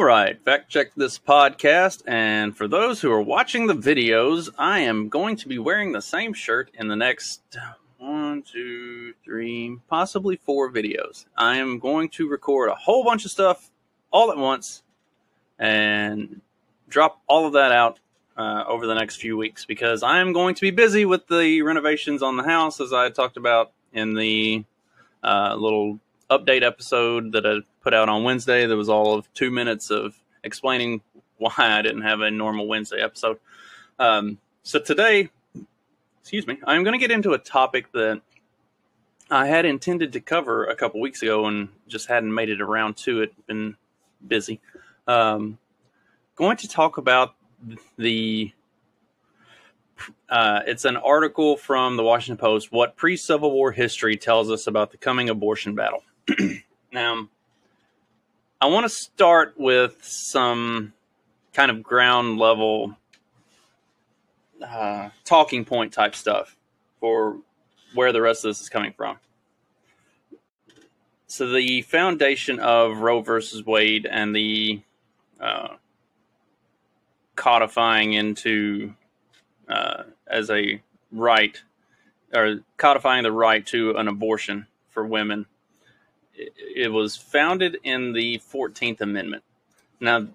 All right, fact check this podcast. And for those who are watching the videos, I am going to be wearing the same shirt in the next one, two, three, possibly four videos. I am going to record a whole bunch of stuff all at once and drop all of that out uh, over the next few weeks because I am going to be busy with the renovations on the house, as I talked about in the uh, little update episode that I put out on Wednesday. that was all of two minutes of explaining why I didn't have a normal Wednesday episode. Um, so today, excuse me, I'm going to get into a topic that I had intended to cover a couple weeks ago and just hadn't made it around to it. Been busy. Um, going to talk about the. Uh, it's an article from the Washington Post. What pre-Civil War history tells us about the coming abortion battle. now, I want to start with some kind of ground level uh, talking point type stuff for where the rest of this is coming from. So, the foundation of Roe versus Wade and the uh, codifying into uh, as a right or codifying the right to an abortion for women it was founded in the 14th Amendment. Now,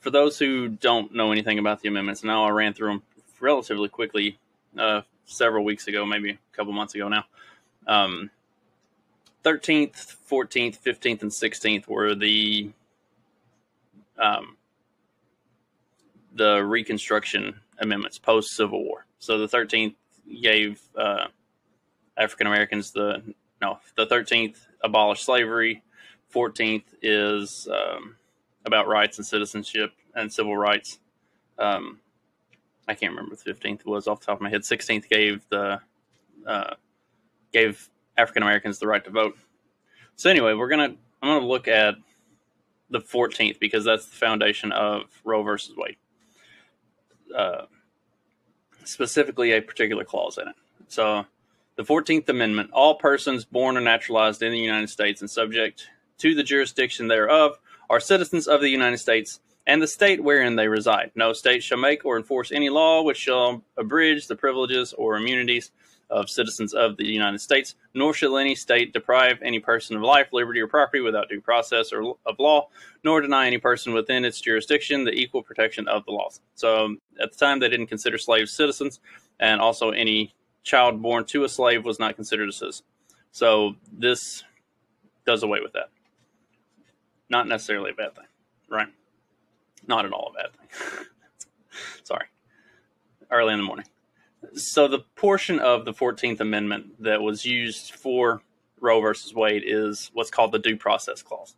for those who don't know anything about the amendments, now I ran through them relatively quickly uh, several weeks ago, maybe a couple months ago now. Um, 13th, 14th, 15th, and 16th were the um, the Reconstruction amendments post Civil War. So the 13th gave uh, African Americans the no, the 13th abolished slavery. 14th is um, about rights and citizenship and civil rights. Um, I can't remember the 15th was off the top of my head. 16th gave the uh, gave African Americans the right to vote. So anyway, we're gonna I'm gonna look at the 14th because that's the foundation of Roe versus Wade. Uh, specifically, a particular clause in it. So the 14th Amendment All persons born or naturalized in the United States and subject to the jurisdiction thereof are citizens of the United States and the state wherein they reside. No state shall make or enforce any law which shall abridge the privileges or immunities of citizens of the United States, nor shall any state deprive any person of life, liberty, or property without due process or of law, nor deny any person within its jurisdiction the equal protection of the laws. So um, at the time, they didn't consider slaves citizens, and also any child born to a slave was not considered a citizen. So this does away with that. Not necessarily a bad thing, right? Not at all a bad thing. Sorry. Early in the morning. So the portion of the 14th Amendment that was used for Roe versus Wade is what's called the Due Process Clause.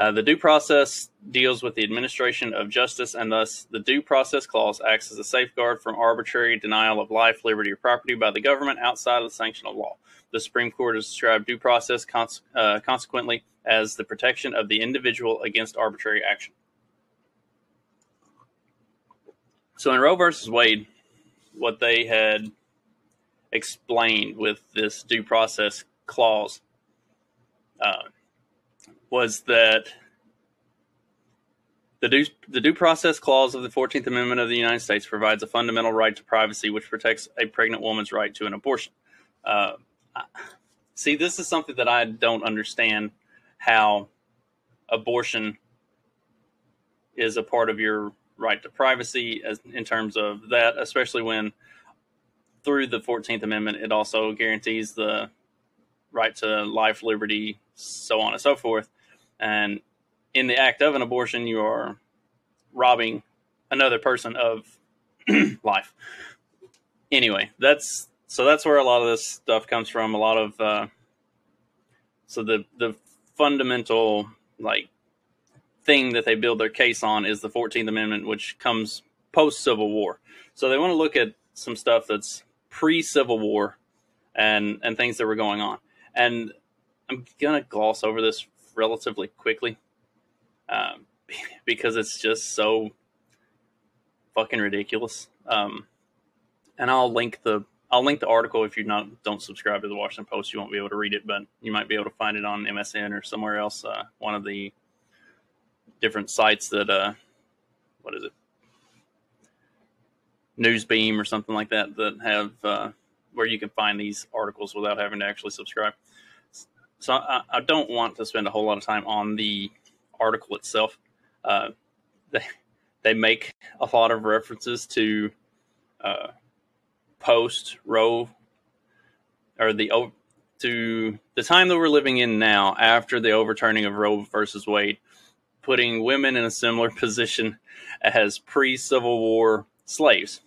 Uh, the due process deals with the administration of justice, and thus the due process clause acts as a safeguard from arbitrary denial of life, liberty, or property by the government outside of the sanction of law. The Supreme Court has described due process cons- uh, consequently as the protection of the individual against arbitrary action. So in Roe versus Wade, what they had explained with this due process clause. Uh, was that the due, the due process clause of the 14th Amendment of the United States provides a fundamental right to privacy, which protects a pregnant woman's right to an abortion. Uh, see, this is something that I don't understand how abortion is a part of your right to privacy as, in terms of that, especially when through the 14th Amendment, it also guarantees the right to life, liberty, so on and so forth. And in the act of an abortion, you are robbing another person of life. Anyway, that's so that's where a lot of this stuff comes from. A lot of uh, so the the fundamental like thing that they build their case on is the 14th Amendment, which comes post Civil War. So they want to look at some stuff that's pre Civil War and and things that were going on. And I'm gonna gloss over this relatively quickly um, because it's just so fucking ridiculous. Um, and I'll link the I'll link the article if you not don't subscribe to the Washington Post. You won't be able to read it, but you might be able to find it on MSN or somewhere else. Uh, one of the different sites that uh, what is it, Newsbeam or something like that that have uh, where you can find these articles without having to actually subscribe. So I, I don't want to spend a whole lot of time on the article itself. Uh, they they make a lot of references to uh, post Roe or the to the time that we're living in now after the overturning of Roe versus Wade, putting women in a similar position as pre Civil War slaves,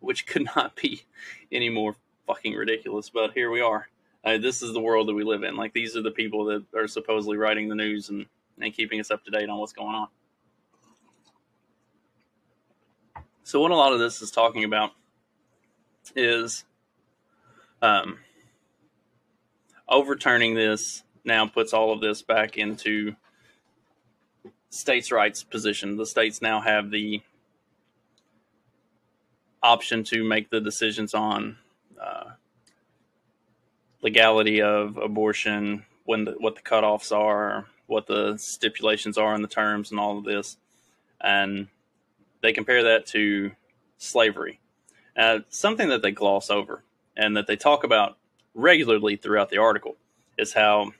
which could not be any more fucking ridiculous. But here we are. Uh, this is the world that we live in. Like these are the people that are supposedly writing the news and, and keeping us up to date on what's going on. So what a lot of this is talking about is um, overturning this now puts all of this back into states' rights position. The states now have the option to make the decisions on uh, legality of abortion, when the, what the cutoffs are, what the stipulations are in the terms, and all of this, and they compare that to slavery. Uh, something that they gloss over and that they talk about regularly throughout the article is how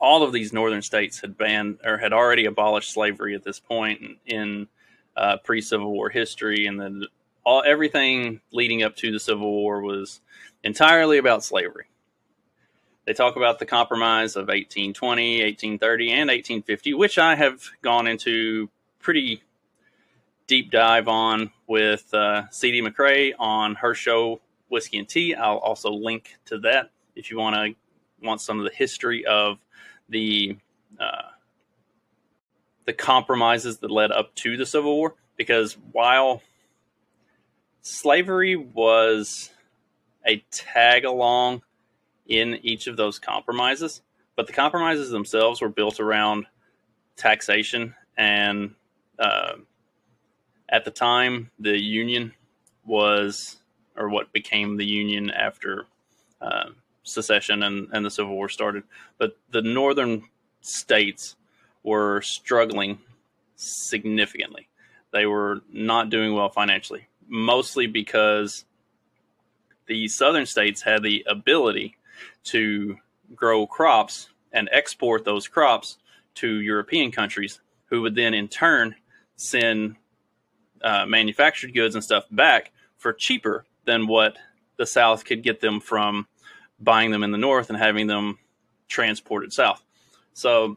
all of these northern states had banned or had already abolished slavery at this point in, uh, pre-Civil War history, and then all everything leading up to the Civil War was entirely about slavery. They talk about the compromise of 1820, 1830, and 1850, which I have gone into pretty deep dive on with uh, CD McRae on her show Whiskey and Tea. I'll also link to that if you want to want some of the history of the uh, the compromises that led up to the Civil War. Because while slavery was a tag along in each of those compromises, but the compromises themselves were built around taxation and uh, at the time, the Union was, or what became the Union after uh, secession and, and the Civil War started. But the northern states were struggling significantly. They were not doing well financially, mostly because the southern states had the ability to grow crops and export those crops to European countries, who would then in turn send uh, manufactured goods and stuff back for cheaper than what the South could get them from buying them in the North and having them transported south. So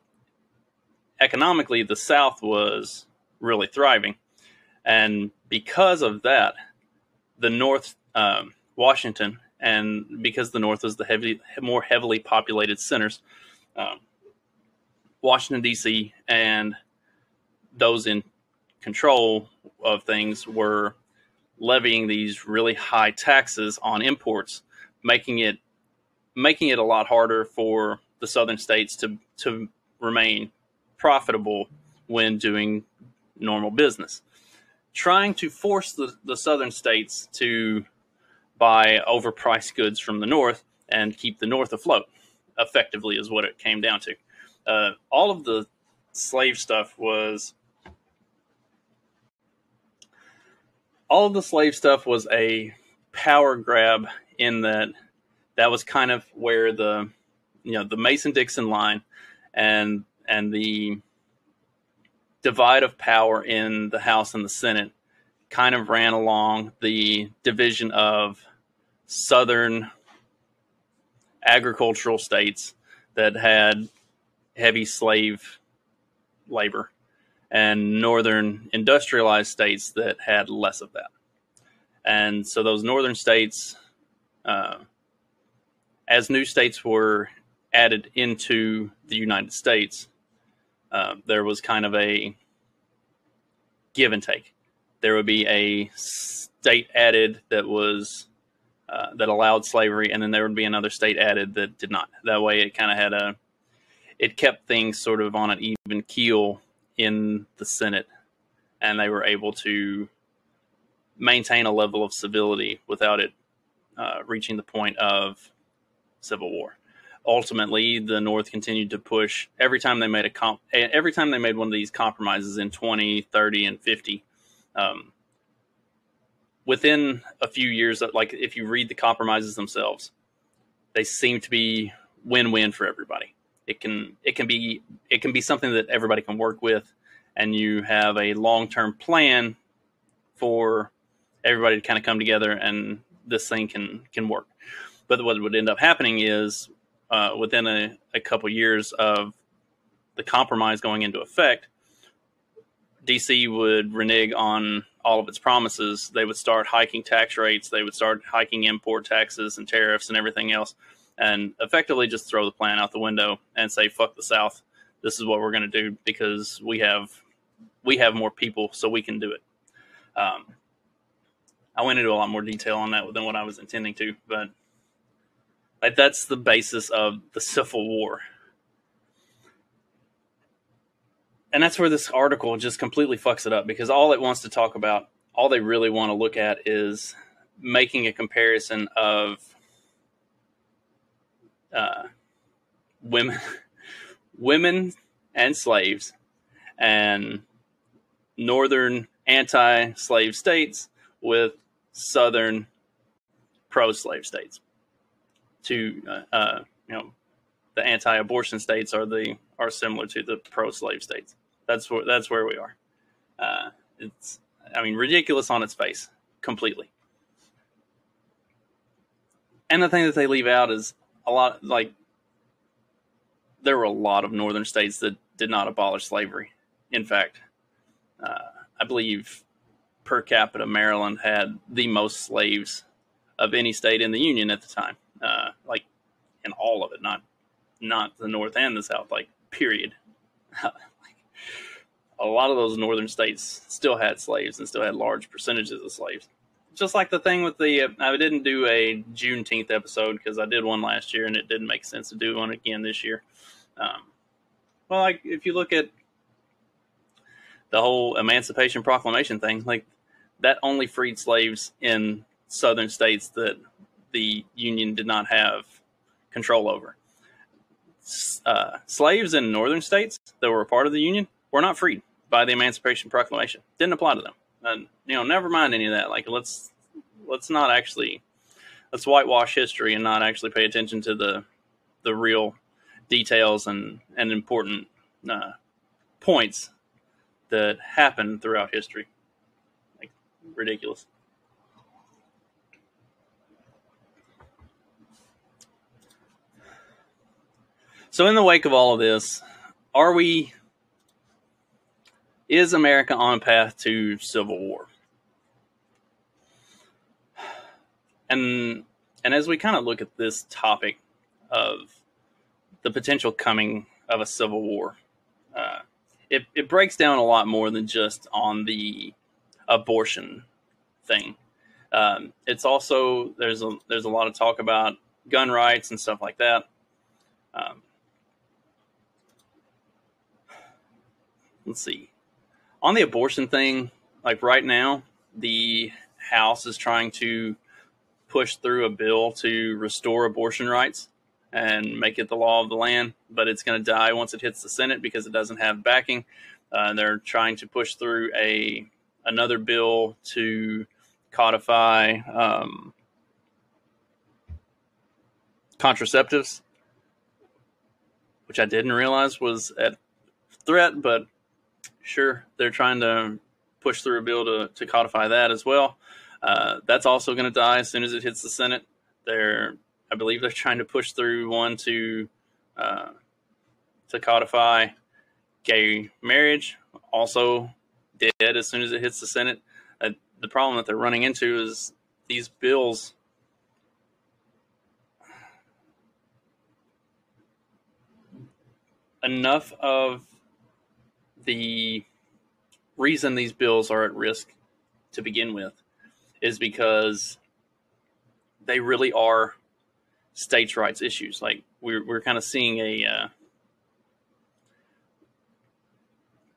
economically, the South was really thriving. And because of that, the North, um, Washington, and because the North was the heavy, more heavily populated centers, um, Washington, D.C., and those in control of things were levying these really high taxes on imports, making it making it a lot harder for the southern states to to remain profitable when doing normal business. Trying to force the, the southern states to buy overpriced goods from the north and keep the north afloat, effectively, is what it came down to. Uh, all of the slave stuff was all of the slave stuff was a power grab in that that was kind of where the you know the Mason Dixon line and and the divide of power in the House and the Senate kind of ran along the division of southern agricultural states that had heavy slave labor and northern industrialized states that had less of that. And so those northern states, uh, as new states were added into the United States, uh, there was kind of a give and take. There would be a state added that was uh, that allowed slavery, and then there would be another state added that did not. That way, it kind of had a it kept things sort of on an even keel in the Senate, and they were able to maintain a level of civility without it uh, reaching the point of civil war. Ultimately, the North continued to push every time they made a comp. Every time they made one of these compromises in 20, 30, and 50, um, within a few years, like if you read the compromises themselves, they seem to be win-win for everybody. It can it can be it can be something that everybody can work with, and you have a long-term plan for everybody to kind of come together and this thing can can work. But what would end up happening is uh, within a, a couple years of the compromise going into effect, DC would renege on all of its promises. They would start hiking tax rates. They would start hiking import taxes and tariffs and everything else, and effectively just throw the plan out the window and say, "Fuck the South. This is what we're going to do because we have we have more people, so we can do it." Um, I went into a lot more detail on that than what I was intending to, but like that's the basis of the Civil War. And that's where this article just completely fucks it up because all it wants to talk about, all they really want to look at is making a comparison of uh, women, women and slaves, and northern anti-slave states with southern pro-slave states. To uh, uh, you know, the anti-abortion states are the are similar to the pro-slave states. That's where that's where we are. Uh, it's I mean ridiculous on its face completely. And the thing that they leave out is a lot like there were a lot of northern states that did not abolish slavery. In fact, uh, I believe per capita, Maryland had the most slaves of any state in the Union at the time. Uh, like in all of it, not not the North and the South. Like period. a lot of those northern states still had slaves and still had large percentages of slaves. Just like the thing with the, uh, I didn't do a Juneteenth episode because I did one last year and it didn't make sense to do one again this year. Um, well, like if you look at the whole Emancipation Proclamation thing, like that only freed slaves in southern states that the Union did not have control over. Uh, slaves in northern states that were a part of the Union were not freed by the Emancipation Proclamation. Didn't apply to them. And you know, never mind any of that. Like let's let's not actually let's whitewash history and not actually pay attention to the the real details and and important uh, points that happened throughout history Like ridiculous. So, in the wake of all of this, are we, is America on a path to civil war? And, and as we kind of look at this topic of the potential coming of a civil war, uh, it, it breaks down a lot more than just on the abortion thing. Um, it's also there's a there's a lot of talk about gun rights and stuff like that. Um, let's see, on the abortion thing, like right now, the House is trying to push through a bill to restore abortion rights and make it the law of the land, but it's going to die once it hits the Senate because it doesn't have backing. Uh, they're trying to push through a another bill to codify um, contraceptives, which I didn't realize was at threat, but sure, they're trying to push through a bill to, to codify that as well. Uh, that's also going to die as soon as it hits the Senate. They're, I believe, they're trying to push through one to uh, to codify gay marriage. Also dead as soon as it hits the Senate. Uh, the problem that they're running into is these bills. Enough of the reason these bills are at risk to begin with is because they really are states' rights issues. Like we're we're kind of seeing a uh,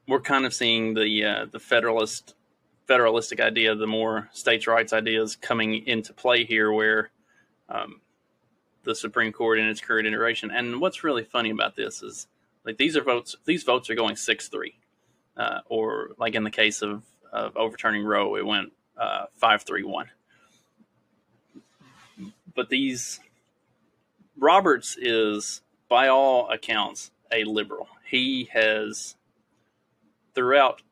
we're kind of seeing the uh, the federalist federalistic idea, the more states' rights ideas coming into play here, where um, the Supreme Court in its current iteration. And what's really funny about this is like these are votes. These votes are going six three, uh, or like in the case of, of overturning Roe, it went uh, five three one. But these Roberts is, by all accounts, a liberal. He has throughout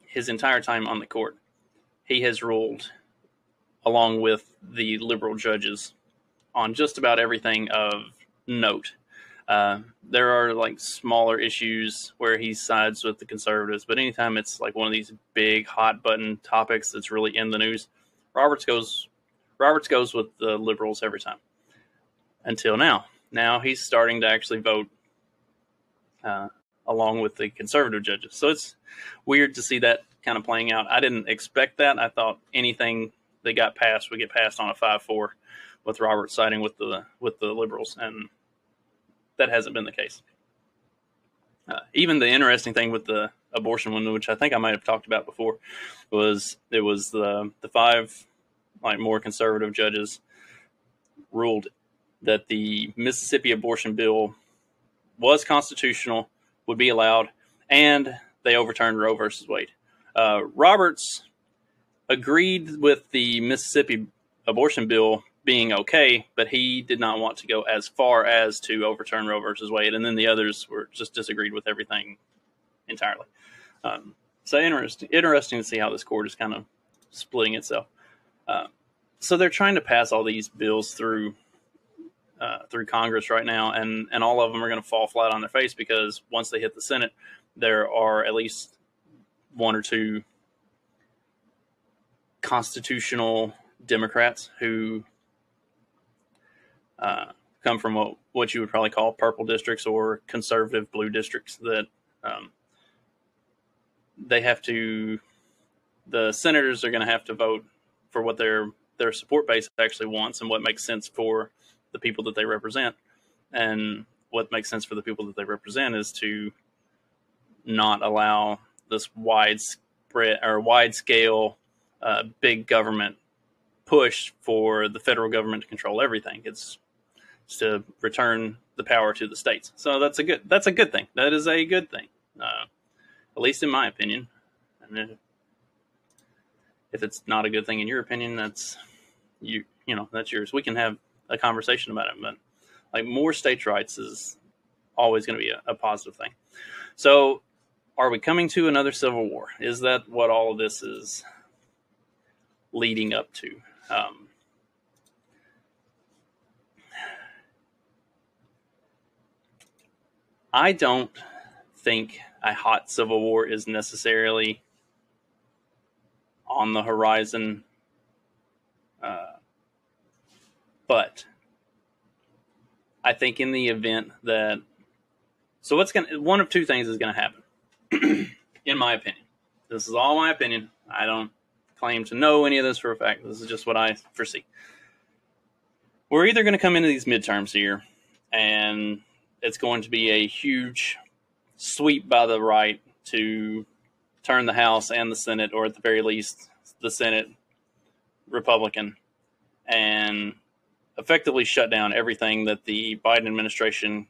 his entire time on the court, he has ruled along with the liberal judges on just about everything of note. Uh, there are like smaller issues where he sides with the conservatives, but anytime it's like one of these big hot button topics that's really in the news, Roberts goes Roberts goes with the liberals every time. Until now, now he's starting to actually vote uh, along with the conservative judges. So it's weird to see that kind of playing out. I didn't expect that. I thought anything that got passed would get passed on a five-four, with Roberts siding with the with the liberals, and that hasn't been the case. Uh, even the interesting thing with the abortion one, which I think I might have talked about before, was it was the the five like more conservative judges ruled that the Mississippi abortion bill was constitutional would be allowed, and they overturned Roe versus Wade. Uh, Roberts agreed with the Mississippi abortion bill being okay, but he did not want to go as far as to overturn Roe versus Wade, and then the others were just disagreed with everything entirely. Um, so interesting, interesting to see how this court is kind of splitting itself. Uh, so they're trying to pass all these bills through uh, through Congress right now, and and all of them are going to fall flat on their face because once they hit the Senate, there are at least one or two constitutional Democrats who uh, come from what, what you would probably call purple districts or conservative blue districts that um, they have to the senators are going to have to vote for what their their support base actually wants and what makes sense for the people that they represent. And what makes sense for the people that they represent is to not allow this widespread or wide scale uh, big government push for the federal government to control everything. It's, it's, to return the power to the states. So that's a good that's a good thing. That is a good thing, uh, at least in my opinion. And if it's not a good thing in your opinion, that's you you know that's yours. We can have a conversation about it. But like more states' rights is always going to be a, a positive thing. So, are we coming to another civil war? Is that what all of this is leading up to? Um, I don't think a hot civil war is necessarily on the horizon. Uh, but I think in the event that so what's going to one of two things is going to happen in my opinion. This is all my opinion. I don't claim to know any of this for a fact. This is just what I foresee. We're either going to come into these midterms here and it's going to be a huge sweep by the right to turn the House and the Senate, or at the very least, the Senate Republican, and effectively shut down everything that the Biden administration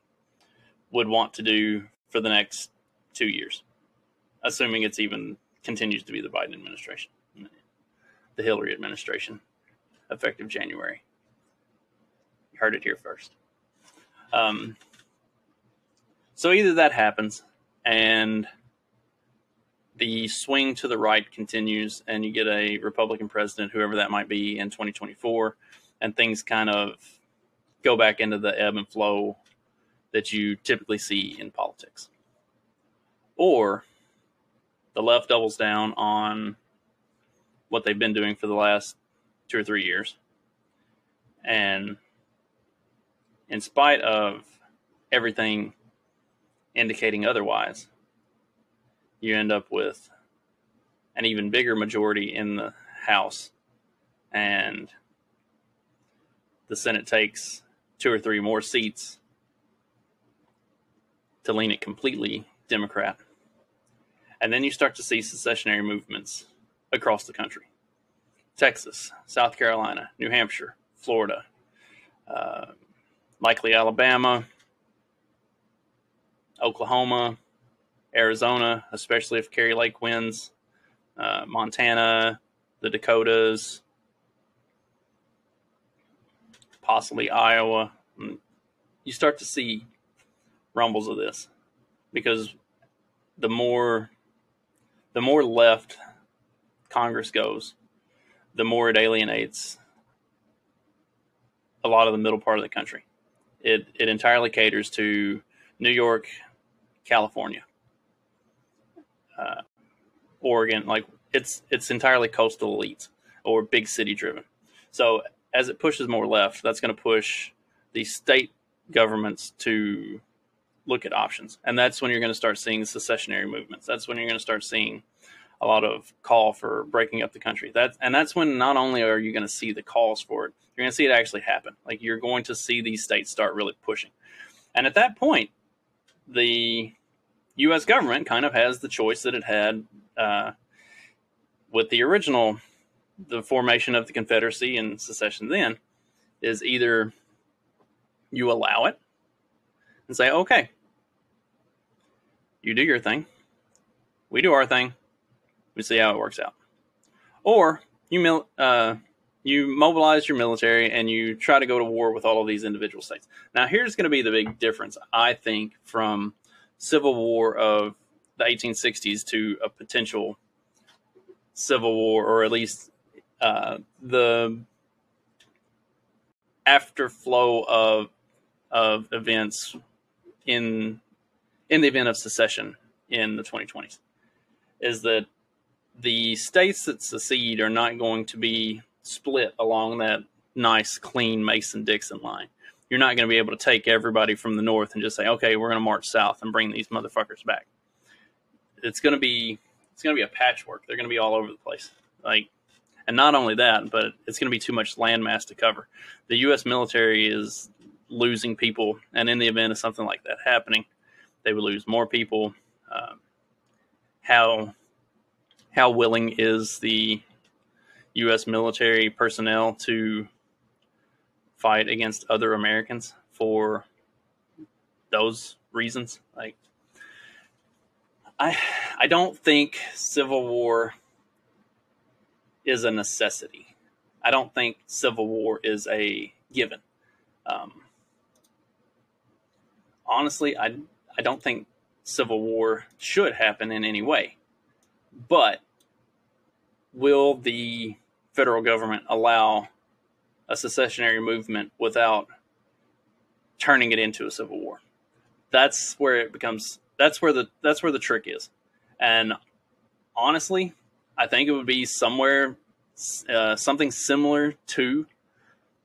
would want to do for the next two years, assuming it's even continues to be the Biden administration, the Hillary administration, effective January. You heard it here first. Um, so either that happens and the swing to the right continues, and you get a Republican president, whoever that might be, in 2024, and things kind of go back into the ebb and flow that you typically see in politics. Or the left doubles down on what they've been doing for the last two or three years. And in spite of everything indicating otherwise, you end up with an even bigger majority in the House, and the Senate takes two or three more seats to lean it completely Democrat. And then you start to see secessionary movements across the country Texas, South Carolina, New Hampshire, Florida, uh, likely Alabama, Oklahoma, Arizona, especially if Kari Lake wins, uh, Montana, the Dakotas, possibly Iowa. Mm, you start to see rumbles of this because the more the more left Congress goes, the more it alienates a lot of the middle part of the country. It it entirely caters to New York, California, uh, Oregon. Like it's it's entirely coastal elites or big city driven. So as it pushes more left, that's going to push the state governments to look at options, and that's when you're going to start seeing secessionary movements. That's when you're going to start seeing a lot of call for breaking up the country. That and that's when not only are you going to see the calls for it, you're going to see it actually happen. Like you're going to see these states start really pushing, and at that point, the U.S. government kind of has the choice that it had uh, with the original, the formation of the Confederacy and secession. Then is either you allow it and say, okay, you do your thing, we do our thing, we see how it works out, or you mil- uh, you mobilize your military and you try to go to war with all of these individual states. Now, here's going to be the big difference, I think, from civil war of the 1860s to a potential civil war, or at least uh, the afterflow of of events in in the event of secession in the 2020s, is that the states that secede are not going to be split along that nice, clean Mason Dixon line. You're not going to be able to take everybody from the north and just say, okay, we're going to march south and bring these motherfuckers back. It's going to be it's going to be a patchwork. They're going to be all over the place. Like, and not only that, but it's going to be too much landmass to cover. The U.S. military is losing people, and in the event of something like that happening, they would lose more people. Um, how how willing is the U.S. military personnel to fight against other Americans for those reasons? Like, I I don't think civil war is a necessity. I don't think civil war is a given. Um, honestly, I I don't think civil war should happen in any way. But will the federal government allow a secessionary movement without turning it into a civil war? That's where it becomes that's where the that's where the trick is. And honestly, I think it would be somewhere uh, something similar to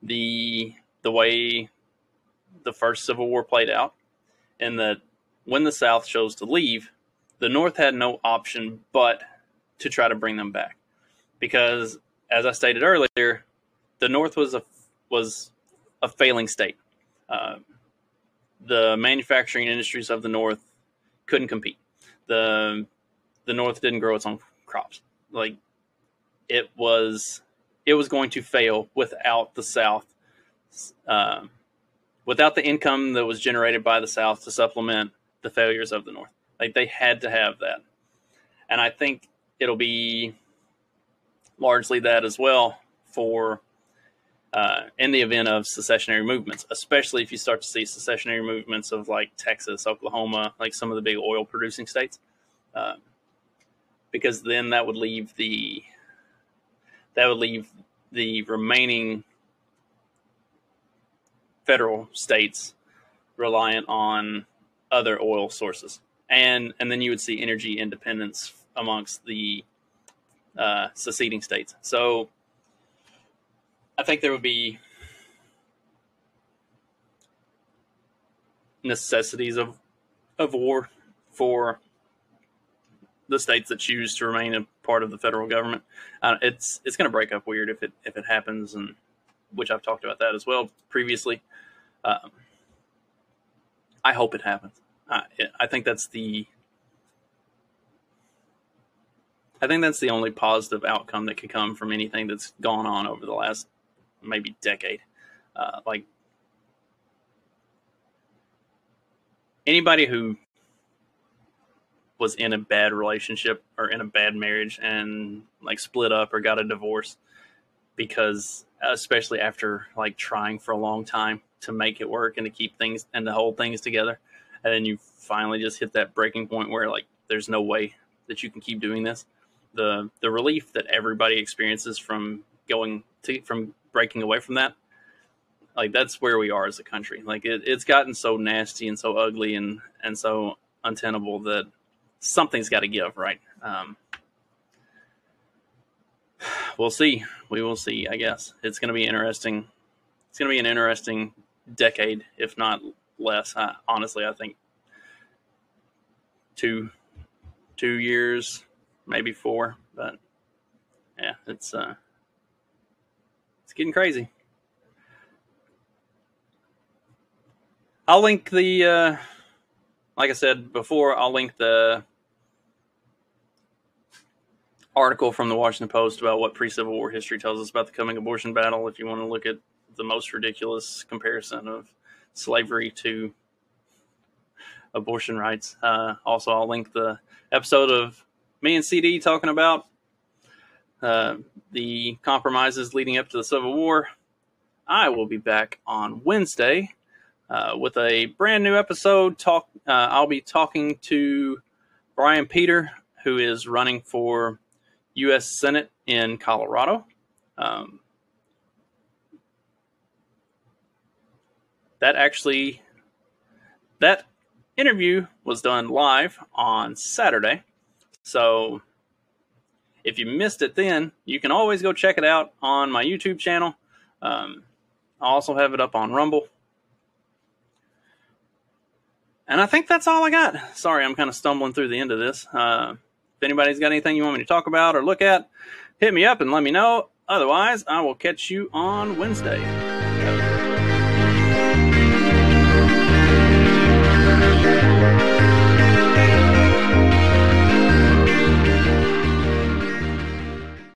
the the way the first Civil War played out, in that when the South chose to leave, the North had no option but to try to bring them back, because as I stated earlier, the North was a was a failing state. Uh, the manufacturing industries of the North couldn't compete. the The North didn't grow its own crops. Like it was, it was going to fail without the South, uh, without the income that was generated by the South to supplement the failures of the North. Like they had to have that, and I think it'll be largely that as well for uh, in the event of secessionary movements, especially if you start to see secessionary movements of like Texas, Oklahoma, like some of the big oil producing states. Uh, because then that would leave the that would leave the remaining federal states reliant on other oil sources, and and then you would see energy independence amongst the uh, seceding states. So I think there would be necessities of of war for the states that choose to remain a part of the federal government. Uh, it's it's going to break up weird if it if it happens, and which I've talked about that as well previously. Um, I hope it happens. I, I think that's the I think that's the only positive outcome that could come from anything that's gone on over the last maybe decade. Uh, like anybody who was in a bad relationship or in a bad marriage and like split up or got a divorce because especially after like trying for a long time to make it work and to keep things and to hold things together and then you finally just hit that breaking point where like there's no way that you can keep doing this the the relief that everybody experiences from going to from breaking away from that like that's where we are as a country. Like it, it's gotten so nasty and so ugly and and so untenable that something's got to give right? Um, we'll see. We will see i guess. It's going to be interesting. It's going to be an interesting decade if not less. I, honestly i think two two years maybe four but yeah it's uh it's getting crazy I'll link the, uh, like I said before, I'll link the article from the Washington Post about what pre Civil War history tells us about the coming abortion battle. If you want to look at the most ridiculous comparison of slavery to abortion rights. Uh, also, I'll link the episode of me and CD talking about uh, the compromises leading up to the Civil War. I will be back on Wednesday uh, with a brand new episode. Talk. Uh, I'll be talking to Brian Peter, who is running for U.S. Senate in Colorado. Um, that actually, that interview was done live on Saturday. So if you missed it then, you can always go check it out on my YouTube channel. Um, I also have it up on Rumble. And I think that's all I got. Sorry, I'm kind of stumbling through the end of this. Uh, if anybody's got anything you want me to talk about or look at, hit me up and let me know. Otherwise, I will catch you on Wednesday.